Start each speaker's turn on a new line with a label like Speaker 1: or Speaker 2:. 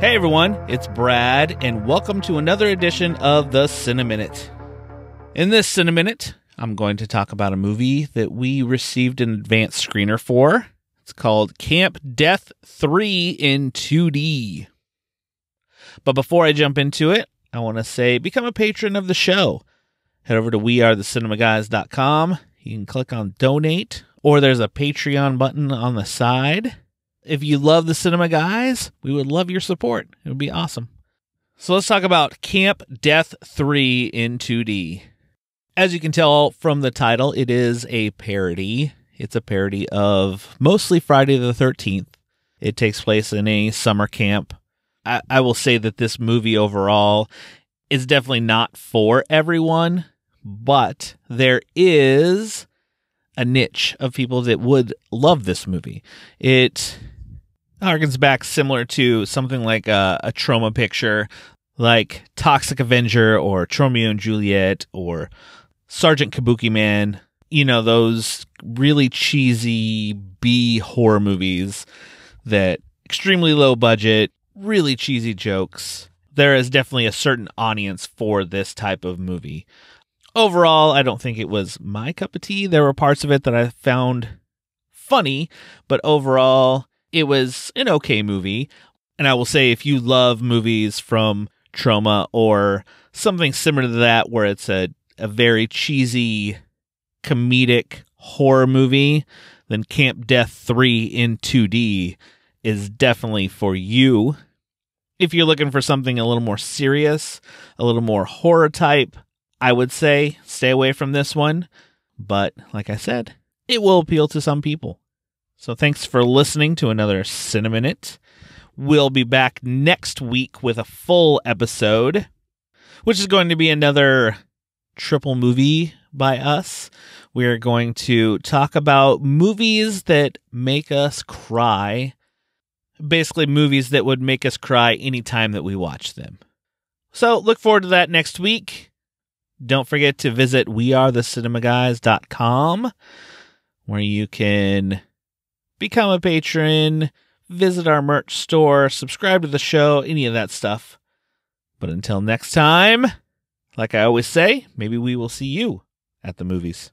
Speaker 1: Hey everyone, it's Brad, and welcome to another edition of the Cineminute. In this Cineminute, I'm going to talk about a movie that we received an advance screener for. It's called Camp Death 3 in 2D. But before I jump into it, I want to say become a patron of the show. Head over to wearethecinemaguys.com. You can click on donate, or there's a Patreon button on the side. If you love the Cinema Guys, we would love your support. It would be awesome. So let's talk about Camp Death 3 in 2D. As you can tell from the title, it is a parody. It's a parody of mostly Friday the 13th. It takes place in a summer camp. I, I will say that this movie overall is definitely not for everyone, but there is a niche of people that would love this movie. It harkens back similar to something like a, a Troma picture, like Toxic Avenger or Tromeo and Juliet or Sergeant Kabukiman. You know, those really cheesy B horror movies that extremely low budget, really cheesy jokes. There is definitely a certain audience for this type of movie. Overall, I don't think it was my cup of tea. There were parts of it that I found funny, but overall, it was an okay movie. And I will say, if you love movies from Troma or something similar to that, where it's a, a very cheesy, comedic horror movie, then Camp Death 3 in 2D is definitely for you. If you're looking for something a little more serious, a little more horror type, I would say stay away from this one. But like I said, it will appeal to some people. So thanks for listening to another Cineminute. We'll be back next week with a full episode, which is going to be another triple movie by us. We're going to talk about movies that make us cry. Basically, movies that would make us cry anytime that we watch them. So look forward to that next week. Don't forget to visit wearethecinemaguys.com where you can become a patron, visit our merch store, subscribe to the show, any of that stuff. But until next time, like I always say, maybe we will see you at the movies.